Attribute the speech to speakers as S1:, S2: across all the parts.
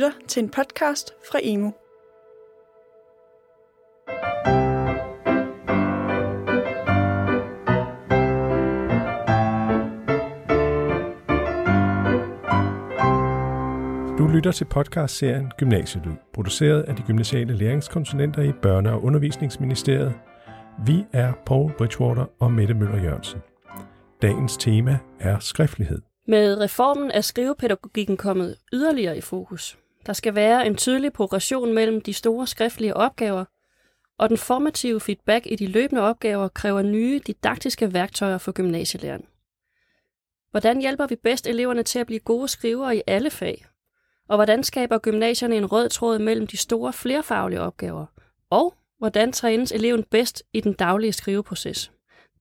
S1: lytter til en podcast fra Emo.
S2: Du lytter til podcastserien Gymnasielyd, produceret af de gymnasiale læringskonsulenter i Børne- og Undervisningsministeriet. Vi er Paul Bridgewater og Mette Møller Jørgensen. Dagens tema er skriftlighed.
S3: Med reformen er skrivepædagogikken kommet yderligere i fokus. Der skal være en tydelig progression mellem de store skriftlige opgaver, og den formative feedback i de løbende opgaver kræver nye didaktiske værktøjer for gymnasielæreren. Hvordan hjælper vi bedst eleverne til at blive gode skrivere i alle fag? Og hvordan skaber gymnasierne en rød tråd mellem de store flerfaglige opgaver? Og hvordan trænes eleven bedst i den daglige skriveproces?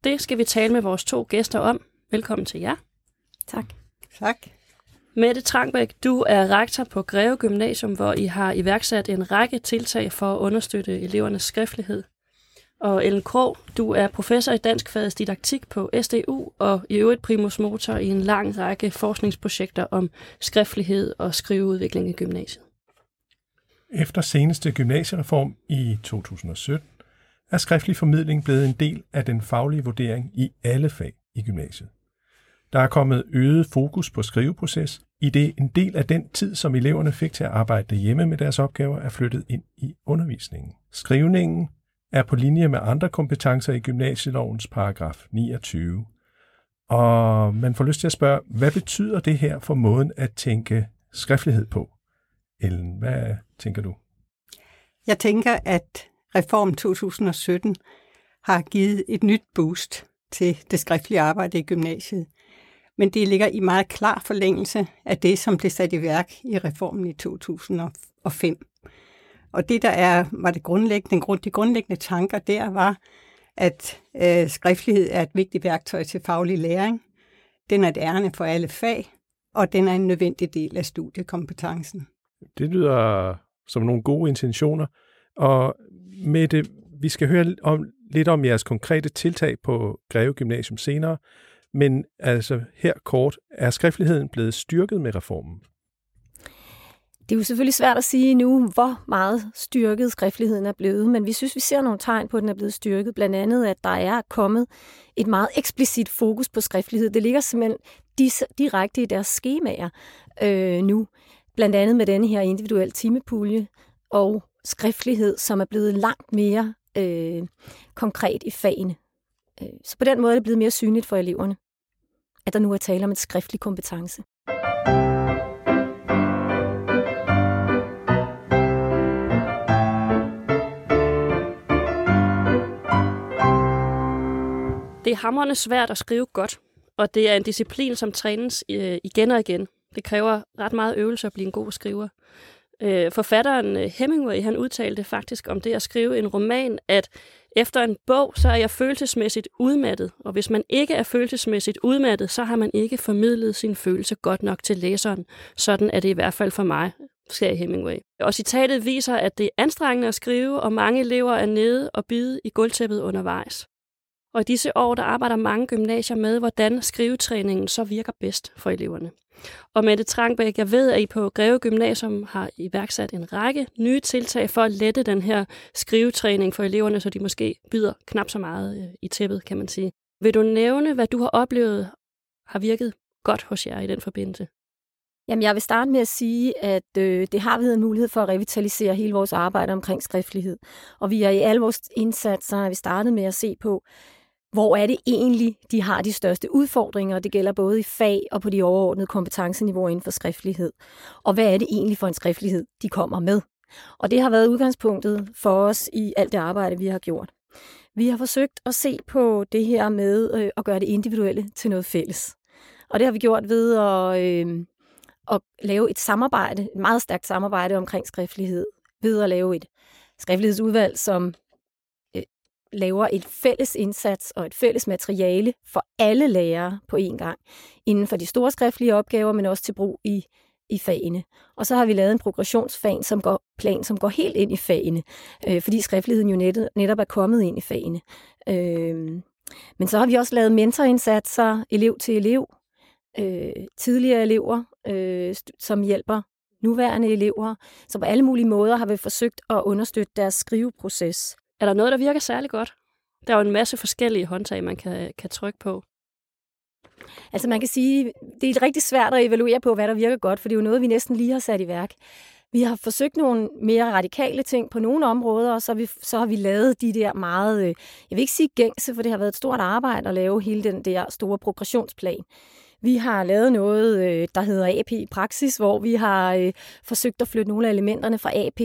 S3: Det skal vi tale med vores to gæster om. Velkommen til jer.
S4: Tak.
S5: Tak.
S3: Mette Trangbæk, du er rektor på Greve Gymnasium, hvor I har iværksat en række tiltag for at understøtte elevernes skriftlighed. Og Ellen Krog, du er professor i dansk fagets didaktik på SDU og i øvrigt primus motor i en lang række forskningsprojekter om skriftlighed og skriveudvikling i gymnasiet.
S2: Efter seneste gymnasiereform i 2017 er skriftlig formidling blevet en del af den faglige vurdering i alle fag i gymnasiet. Der er kommet øget fokus på skriveproces, i det en del af den tid, som eleverne fik til at arbejde derhjemme med deres opgaver, er flyttet ind i undervisningen. Skrivningen er på linje med andre kompetencer i gymnasielovens paragraf 29. Og man får lyst til at spørge, hvad betyder det her for måden at tænke skriftlighed på? Ellen, hvad tænker du?
S5: Jeg tænker, at Reform 2017 har givet et nyt boost til det skriftlige arbejde i gymnasiet. Men det ligger i meget klar forlængelse af det, som blev sat i værk i reformen i 2005. Og det, der er, var det grundlæggende, de grundlæggende tanker der, var, at øh, skriftlighed er et vigtigt værktøj til faglig læring. Den er et ærne for alle fag, og den er en nødvendig del af studiekompetencen.
S2: Det lyder som nogle gode intentioner. Og med det, vi skal høre om, lidt om jeres konkrete tiltag på Greve Gymnasium senere, men altså her kort, er skriftligheden blevet styrket med reformen?
S4: Det er jo selvfølgelig svært at sige nu, hvor meget styrket skriftligheden er blevet, men vi synes, vi ser nogle tegn på, at den er blevet styrket. Blandt andet, at der er kommet et meget eksplicit fokus på skriftlighed. Det ligger simpelthen direkte i deres skemaer øh, nu. Blandt andet med denne her individuelle timepulje og skriftlighed, som er blevet langt mere øh, konkret i fagene. Øh, så på den måde er det blevet mere synligt for eleverne, at der nu er tale om et skriftlig kompetence.
S3: Det er hammerne svært at skrive godt, og det er en disciplin, som trænes øh, igen og igen. Det kræver ret meget øvelse at blive en god skriver. Øh, forfatteren Hemingway, han udtalte faktisk om det at skrive en roman, at efter en bog, så er jeg følelsesmæssigt udmattet, og hvis man ikke er følelsesmæssigt udmattet, så har man ikke formidlet sin følelse godt nok til læseren. Sådan er det i hvert fald for mig, skrev Hemingway. Og citatet viser, at det er anstrengende at skrive, og mange elever er nede og bide i gulvtæppet undervejs. Og i disse år, der arbejder mange gymnasier med, hvordan skrivetræningen så virker bedst for eleverne. Og Mette Trangbæk, jeg ved, at I på Greve Gymnasium har iværksat en række nye tiltag for at lette den her skrivetræning for eleverne, så de måske bider knap så meget øh, i tæppet, kan man sige. Vil du nævne, hvad du har oplevet har virket godt hos jer i den forbindelse?
S4: Jamen, jeg vil starte med at sige, at øh, det har været en mulighed for at revitalisere hele vores arbejde omkring skriftlighed. Og vi er i alle vores indsatser, har vi startet med at se på, hvor er det egentlig, de har de største udfordringer? Det gælder både i fag og på de overordnede kompetenceniveauer inden for skriftlighed. Og hvad er det egentlig for en skriftlighed, de kommer med? Og det har været udgangspunktet for os i alt det arbejde, vi har gjort. Vi har forsøgt at se på det her med øh, at gøre det individuelle til noget fælles. Og det har vi gjort ved at, øh, at lave et samarbejde, et meget stærkt samarbejde omkring skriftlighed, ved at lave et skriftlighedsudvalg, som laver et fælles indsats og et fælles materiale for alle lærere på én gang, inden for de store skriftlige opgaver, men også til brug i, i fagene. Og så har vi lavet en progressionsplan, som går, plan, som går helt ind i fagene, øh, fordi skriftligheden jo netop, netop er kommet ind i fagene. Øh, men så har vi også lavet mentorindsatser, elev til elev, øh, tidligere elever, øh, som hjælper nuværende elever. Så på alle mulige måder har vi forsøgt at understøtte deres skriveproces.
S3: Er der noget, der virker særlig godt? Der er jo en masse forskellige håndtag, man kan, kan trykke på.
S4: Altså man kan sige, det er rigtig svært at evaluere på, hvad der virker godt, for det er jo noget, vi næsten lige har sat i værk. Vi har forsøgt nogle mere radikale ting på nogle områder, og så har vi, så har vi lavet de der meget, øh, jeg vil ikke sige gængse, for det har været et stort arbejde at lave hele den der store progressionsplan. Vi har lavet noget, øh, der hedder AP i praksis, hvor vi har øh, forsøgt at flytte nogle af elementerne fra AP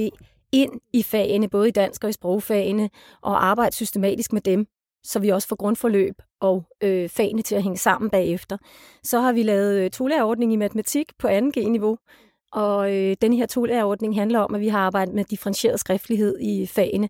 S4: ind i fagene, både i dansk og i sprogfagene, og arbejde systematisk med dem, så vi også får grundforløb og øh, fagene til at hænge sammen bagefter. Så har vi lavet øh, tolærerordning i matematik på 2G-niveau, og øh, den her tolærerordning handler om, at vi har arbejdet med differentieret skriftlighed i fagene,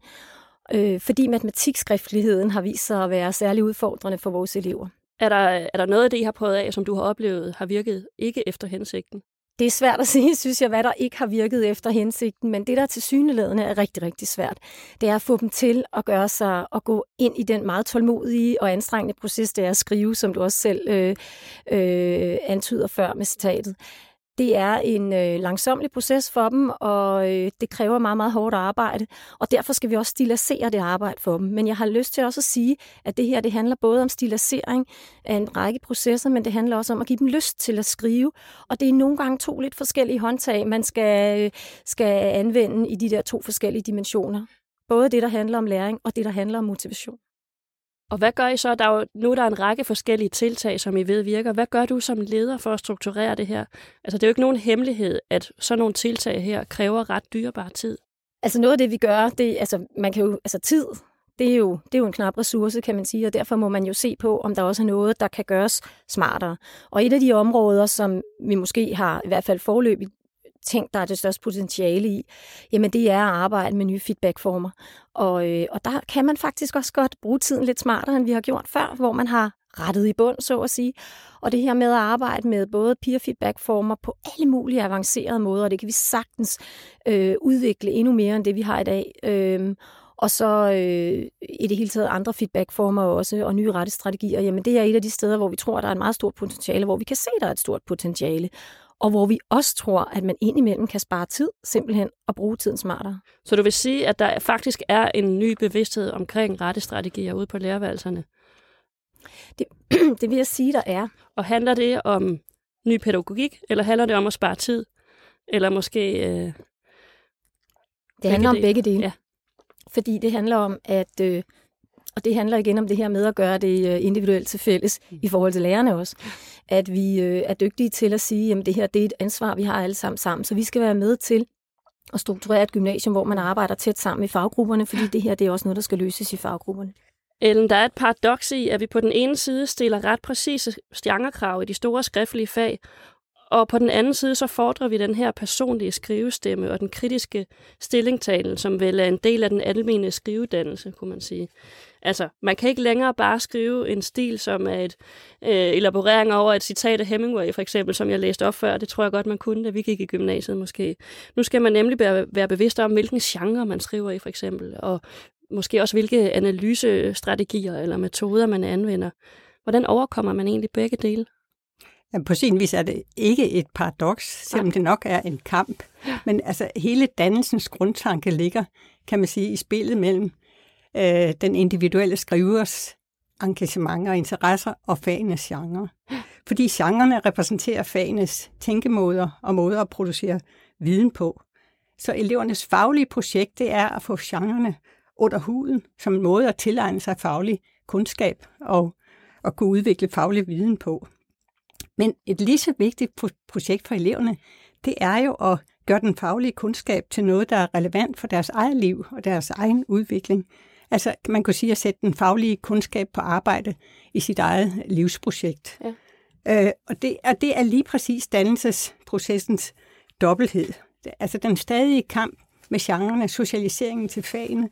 S4: øh, fordi matematikskriftligheden har vist sig at være særlig udfordrende for vores elever.
S3: Er der, er der noget af det, I har prøvet af, som du har oplevet, har virket ikke efter hensigten?
S4: Det er svært at sige, synes jeg, hvad der ikke har virket efter hensigten, men det, der til syneladende er rigtig, rigtig svært, det er at få dem til at gøre sig og gå ind i den meget tålmodige og anstrengende proces, det er at skrive, som du også selv øh, øh, antyder før med citatet. Det er en øh, langsomlig proces for dem, og øh, det kræver meget, meget hårdt arbejde, og derfor skal vi også stilasere det arbejde for dem. Men jeg har lyst til også at sige, at det her det handler både om stilasering af en række processer, men det handler også om at give dem lyst til at skrive, og det er nogle gange to lidt forskellige håndtag, man skal, øh, skal anvende i de der to forskellige dimensioner. Både det, der handler om læring, og det, der handler om motivation.
S3: Og hvad gør I så? Der er jo, nu er der en række forskellige tiltag, som I ved virker. Hvad gør du som leder for at strukturere det her? Altså, det er jo ikke nogen hemmelighed, at sådan nogle tiltag her kræver ret dyrebar tid.
S4: Altså noget af det, vi gør, det, altså, man kan jo, altså tid, det er, jo, det er jo en knap ressource, kan man sige, og derfor må man jo se på, om der også er noget, der kan gøres smartere. Og et af de områder, som vi måske har i hvert fald forløbigt ting, der er det største potentiale i, jamen det er at arbejde med nye feedbackformer. Og, øh, og der kan man faktisk også godt bruge tiden lidt smartere, end vi har gjort før, hvor man har rettet i bund, så at sige. Og det her med at arbejde med både peer feedback former på alle mulige avancerede måder, det kan vi sagtens øh, udvikle endnu mere end det, vi har i dag. Øh, og så øh, i det hele taget andre feedbackformer også, og nye rettestrategier. Jamen det er et af de steder, hvor vi tror, der er et meget stort potentiale, hvor vi kan se, der er et stort potentiale og hvor vi også tror, at man indimellem kan spare tid simpelthen og bruge tiden smartere.
S3: Så du vil sige, at der faktisk er en ny bevidsthed omkring rette strategier ude på lærerværelserne?
S4: Det, det vil jeg sige, der er.
S3: Og handler det om ny pædagogik, eller handler det om at spare tid? Eller måske... Øh,
S4: det handler om begge dele. Ja. Fordi det handler om, at øh, og det handler igen om det her med at gøre det øh, individuelt til fælles mm. i forhold til lærerne også. At vi øh, er dygtige til at sige, at det her det er et ansvar, vi har alle sammen sammen. Så vi skal være med til at strukturere et gymnasium, hvor man arbejder tæt sammen i faggrupperne, fordi det her det er også noget, der skal løses i faggrupperne.
S3: Ellen, der er et paradoks i, at vi på den ene side stiller ret præcise stjernekrav i de store skriftlige fag, og på den anden side, så fordrer vi den her personlige skrivestemme og den kritiske stillingtagen, som vel er en del af den almindelige skrivedannelse, kunne man sige. Altså, man kan ikke længere bare skrive en stil, som er et øh, elaborering over et citat af Hemingway, for eksempel, som jeg læste op før. Det tror jeg godt, man kunne, da vi gik i gymnasiet måske. Nu skal man nemlig være bevidst om, hvilken genre man skriver i, for eksempel, og måske også hvilke analysestrategier eller metoder man anvender. Hvordan overkommer man egentlig begge dele?
S5: På sin vis er det ikke et paradoks, selvom det nok er en kamp. Men altså hele dannelsens grundtanke ligger, kan man sige, i spillet mellem øh, den individuelle skrivers engagement og interesser og fagenes genre. Fordi genrerne repræsenterer fagenes tænkemåder og måder at producere viden på. Så elevernes faglige projekt det er at få genrerne under huden som en måde at tilegne sig faglig kundskab og at kunne udvikle faglig viden på. Men et lige så vigtigt projekt for eleverne, det er jo at gøre den faglige kundskab til noget, der er relevant for deres eget liv og deres egen udvikling. Altså, man kunne sige at sætte den faglige kundskab på arbejde i sit eget livsprojekt. Ja. Øh, og, det, og det er lige præcis dannelsesprocessens dobbelthed. Altså den stadige kamp med genrerne, socialiseringen til fagene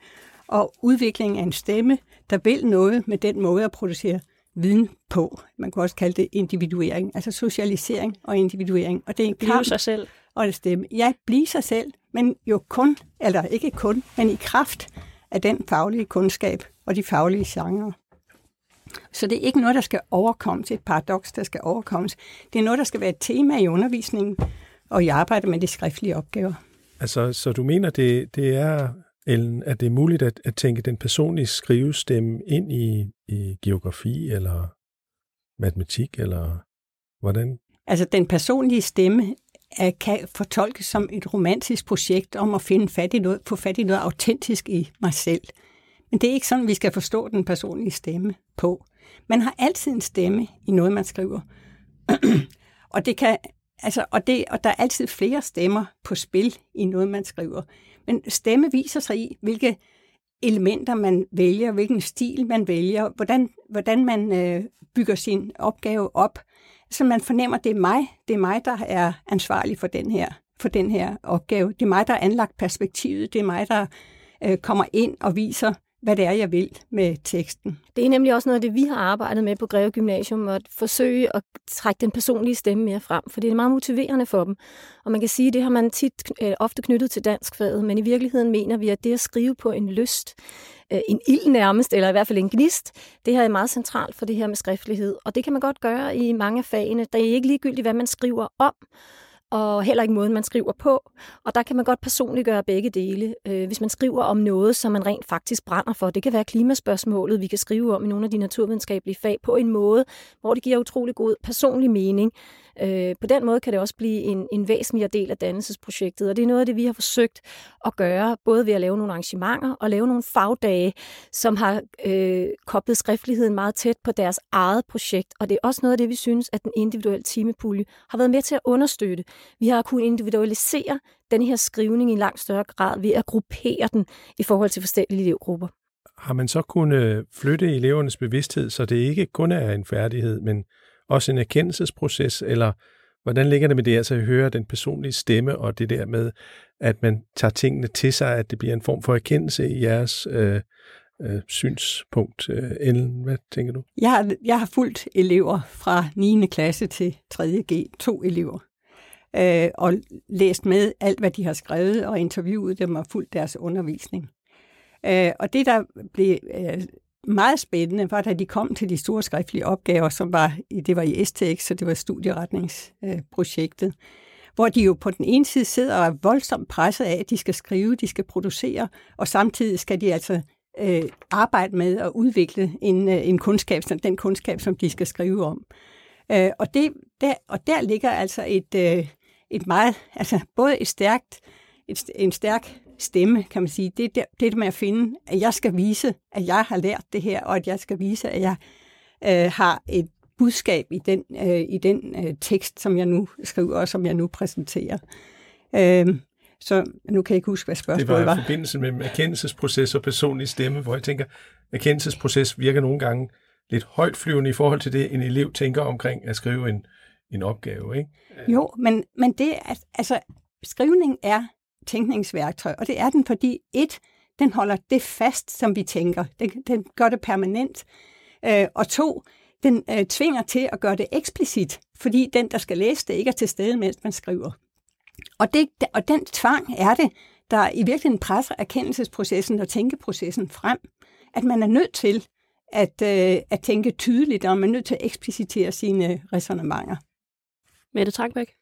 S5: og udviklingen af en stemme, der vil noget med den måde at producere viden på. Man kan også kalde det individuering, altså socialisering og individuering. Og det er en
S3: kamp sig selv.
S5: og det stemme. Ja, blive sig selv, men jo kun, eller ikke kun, men i kraft af den faglige kundskab og de faglige genrer. Så det er ikke noget, der skal overkommes, et paradoks, der skal overkommes. Det er noget, der skal være et tema i undervisningen, og i arbejdet med de skriftlige opgaver.
S2: Altså, så du mener, det, det er, Ellen, at det er muligt at, at tænke den personlige skrivestemme ind i, i geografi eller matematik, eller hvordan?
S5: Altså, den personlige stemme kan fortolkes som et romantisk projekt om at finde fat i noget, få fat i noget autentisk i mig selv. Men det er ikke sådan, vi skal forstå den personlige stemme på. Man har altid en stemme i noget, man skriver. og det kan Altså, og, det, og der er altid flere stemmer på spil i noget, man skriver. Men stemme viser sig i, hvilke elementer man vælger, hvilken stil man vælger, hvordan, hvordan man øh, bygger sin opgave op. Så man fornemmer, at det er mig, det er mig, der er ansvarlig for den her, for den her opgave. Det er mig, der har anlagt perspektivet. Det er mig, der øh, kommer ind og viser, hvad det er, jeg vil med teksten.
S4: Det er nemlig også noget af det, vi har arbejdet med på Greve Gymnasium, at forsøge at trække den personlige stemme mere frem, for det er meget motiverende for dem. Og man kan sige, at det har man tit øh, ofte knyttet til danskfaget, men i virkeligheden mener vi, at det at skrive på en lyst, øh, en ild nærmest, eller i hvert fald en gnist, det her er meget centralt for det her med skriftlighed. Og det kan man godt gøre i mange af fagene. Der er ikke ligegyldigt, hvad man skriver om, og heller ikke måden, man skriver på. Og der kan man godt personligt gøre begge dele. Øh, hvis man skriver om noget, som man rent faktisk brænder for, det kan være klimaspørgsmålet, vi kan skrive om i nogle af de naturvidenskabelige fag, på en måde, hvor det giver utrolig god personlig mening. Øh, på den måde kan det også blive en, en væsentlig del af dannelsesprojektet, og det er noget af det, vi har forsøgt at gøre, både ved at lave nogle arrangementer og lave nogle fagdage, som har øh, koblet skriftligheden meget tæt på deres eget projekt, og det er også noget af det, vi synes, at den individuelle timepulje har været med til at understøtte. Vi har kunnet individualisere den her skrivning i en langt større grad ved at gruppere den i forhold til forskellige elevgrupper.
S2: Har man så kunnet flytte elevernes bevidsthed, så det ikke kun er en færdighed, men også en erkendelsesproces, eller hvordan ligger det med det, altså at høre den personlige stemme, og det der med, at man tager tingene til sig, at det bliver en form for erkendelse i jeres øh, øh, synspunkt. Øh, Ellen, hvad tænker du?
S5: Jeg har, jeg har fulgt elever fra 9. klasse til 3. G, to elever, øh, og læst med alt, hvad de har skrevet, og interviewet dem og fulgt deres undervisning. Øh, og det, der blev øh, meget spændende var, da de kom til de store skriftlige opgaver, som var, det var i STX, så det var studieretningsprojektet, øh, hvor de jo på den ene side sidder og er voldsomt presset af, at de skal skrive, de skal producere, og samtidig skal de altså øh, arbejde med at udvikle en, øh, en kundskab, den kundskab, som de skal skrive om. Øh, og, det, der, og der ligger altså et, øh, et meget, altså både et stærkt, et, en stærk stemme, kan man sige. Det er det, det med at finde, at jeg skal vise, at jeg har lært det her, og at jeg skal vise, at jeg øh, har et budskab i den, øh, i den øh, tekst, som jeg nu skriver, og som jeg nu præsenterer. Øh, så nu kan jeg ikke huske, hvad spørgsmålet var.
S2: Det var i forbindelse med erkendelsesproces og personlig stemme, hvor jeg tænker, erkendelsesproces virker nogle gange lidt højt flyvende i forhold til det, en elev tænker omkring at skrive en, en opgave. Ikke?
S5: Jo, men, men det, altså, skrivning er tænkningsværktøj, og det er den, fordi et, den holder det fast, som vi tænker. Den, den gør det permanent. Øh, og to, den øh, tvinger til at gøre det eksplicit, fordi den, der skal læse det, ikke er til stede, mens man skriver. Og, det, og den tvang er det, der i virkeligheden presser erkendelsesprocessen og tænkeprocessen frem. At man er nødt til at, øh, at tænke tydeligt, og man er nødt til at eksplicitere sine resonemanger.
S3: Mette Trangbæk.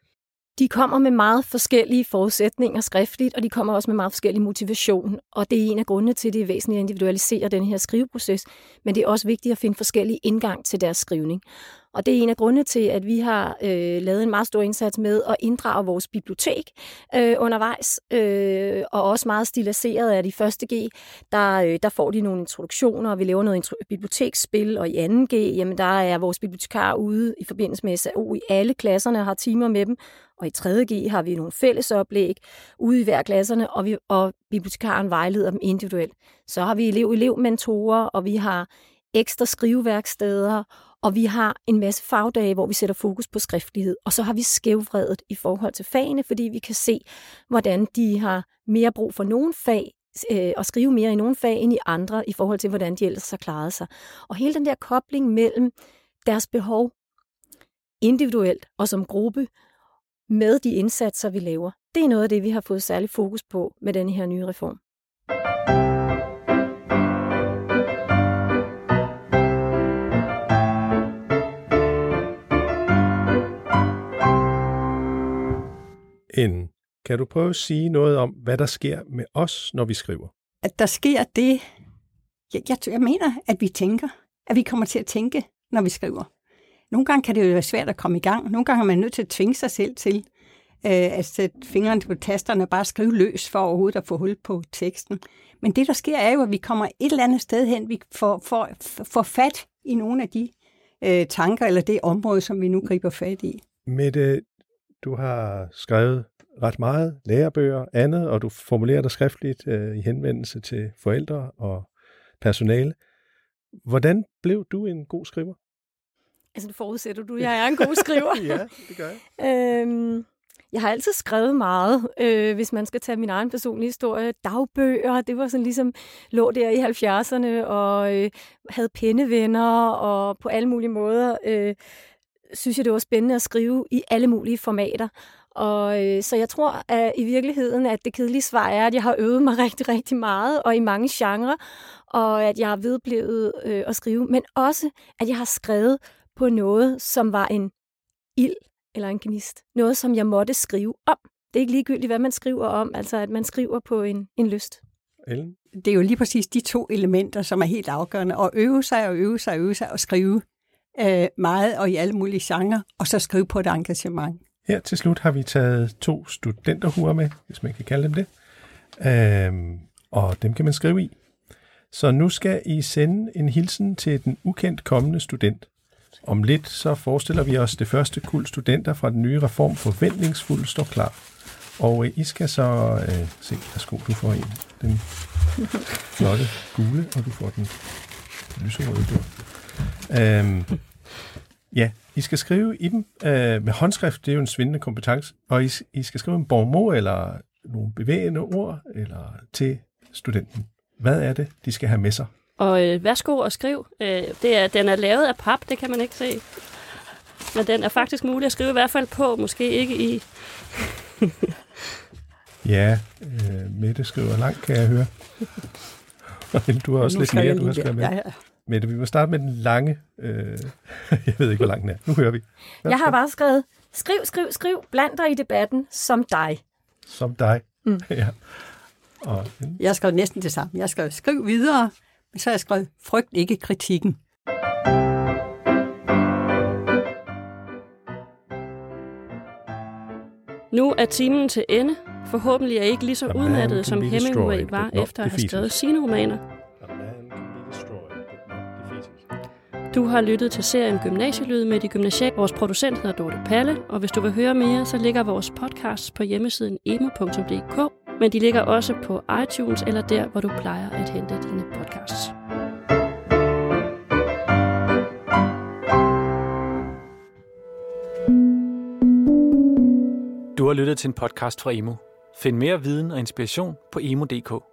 S4: De kommer med meget forskellige forudsætninger skriftligt, og de kommer også med meget forskellig motivation. Og det er en af grundene til, at det er væsentligt at individualisere den her skriveproces. Men det er også vigtigt at finde forskellige indgang til deres skrivning. Og det er en af grundene til, at vi har øh, lavet en meget stor indsats med at inddrage vores bibliotek øh, undervejs, øh, og også meget stiliseret af de første G, der, øh, der får de nogle introduktioner, og vi laver noget biblioteksspil, og i anden G, jamen der er vores bibliotekar ude i forbindelse med SAO i alle klasserne og har timer med dem, og i 3.G har vi nogle fælles oplæg ude i hver klasserne, og, vi, og bibliotekaren vejleder dem individuelt. Så har vi elev-elev-mentorer, og vi har ekstra skriveværksteder, og vi har en masse fagdage, hvor vi sætter fokus på skriftlighed. Og så har vi skævvredet i forhold til fagene, fordi vi kan se, hvordan de har mere brug for nogle fag, øh, og skrive mere i nogle fag end i andre, i forhold til, hvordan de ellers har klaret sig. Og hele den der kobling mellem deres behov individuelt og som gruppe, med de indsatser, vi laver. Det er noget af det, vi har fået særlig fokus på med denne her nye reform.
S2: Ellen, kan du prøve at sige noget om, hvad der sker med os, når vi skriver?
S5: At der sker det, jeg, jeg, jeg mener, at vi tænker, at vi kommer til at tænke, når vi skriver. Nogle gange kan det jo være svært at komme i gang. Nogle gange er man nødt til at tvinge sig selv til øh, at sætte fingrene på tasterne og bare skrive løs for overhovedet at få hul på teksten. Men det, der sker, er jo, at vi kommer et eller andet sted hen, vi får, får, får fat i nogle af de øh, tanker eller det område, som vi nu griber fat i.
S2: Mette, du har skrevet ret meget, lærebøger, andet, og du formulerer dig skriftligt øh, i henvendelse til forældre og personale. Hvordan blev du en god skriver?
S4: Altså, det forudsætter du, jeg er en god skriver.
S2: ja, det gør jeg.
S4: øhm, jeg har altid skrevet meget, øh, hvis man skal tage min egen personlige historie. Dagbøger, det var sådan ligesom, lå der i 70'erne og øh, havde pindevenner og på alle mulige måder. Øh, synes jeg, det var spændende at skrive i alle mulige formater. Og øh, så jeg tror at i virkeligheden, at det kedelige svar er, at jeg har øvet mig rigtig, rigtig meget, og i mange genrer, og at jeg har vedblevet øh, at skrive, men også, at jeg har skrevet på noget, som var en ild eller en gnist. Noget, som jeg måtte skrive om. Det er ikke ligegyldigt, hvad man skriver om, altså at man skriver på en, en lyst.
S2: Ellen?
S5: Det er jo lige præcis de to elementer, som er helt afgørende. At øve sig og øve sig og øve sig og skrive øh, meget og i alle mulige genrer, og så skrive på et engagement.
S2: Her til slut har vi taget to studenterhuer med, hvis man kan kalde dem det. Øhm, og dem kan man skrive i. Så nu skal I sende en hilsen til den ukendt kommende student. Om lidt så forestiller vi os det første kul studenter fra den nye reform forventningsfuldt står klar. Og øh, I skal så øh, se, værsgo, du får en, den flotte gule, og du får den lyserøde Du. Øhm, ja, I skal skrive i dem øh, med håndskrift, det er jo en svindende kompetence, og I, I skal skrive en borgmor eller nogle bevægende ord eller til studenten. Hvad er det, de skal have med sig?
S3: Og øh, værsgo og skriv. Øh, det er, den er lavet af pap, det kan man ikke se. Men den er faktisk mulig at skrive i hvert fald på, måske ikke i.
S2: ja, øh, Mette skriver langt, kan jeg høre. du har også
S5: Nu
S2: lidt mere, du har skrevet med.
S5: Ja, ja.
S2: Mette, vi må starte med den lange. Øh, jeg ved ikke, hvor lang den er. Nu hører vi.
S4: Jeg har bare skrevet, skriv, skriv, skriv, bland dig i debatten som dig.
S2: Som dig.
S4: Mm.
S2: ja. Og,
S5: Jeg har skrevet næsten det samme. Jeg har skrevet skriv videre, men så har jeg skrevet frygt ikke kritikken.
S3: Nu er timen til ende. Forhåbentlig er I ikke lige så udmattet, som Hemingway var efter at have skrevet sine romaner. Du har lyttet til serien Gymnasielyd med de gymnasiale. Vores producent hedder Dorte Palle, og hvis du vil høre mere, så ligger vores podcasts på hjemmesiden emo.dk, men de ligger også på iTunes eller der, hvor du plejer at hente dine podcasts.
S6: Du har lyttet til en podcast fra Emo. Find mere viden og inspiration på emo.dk.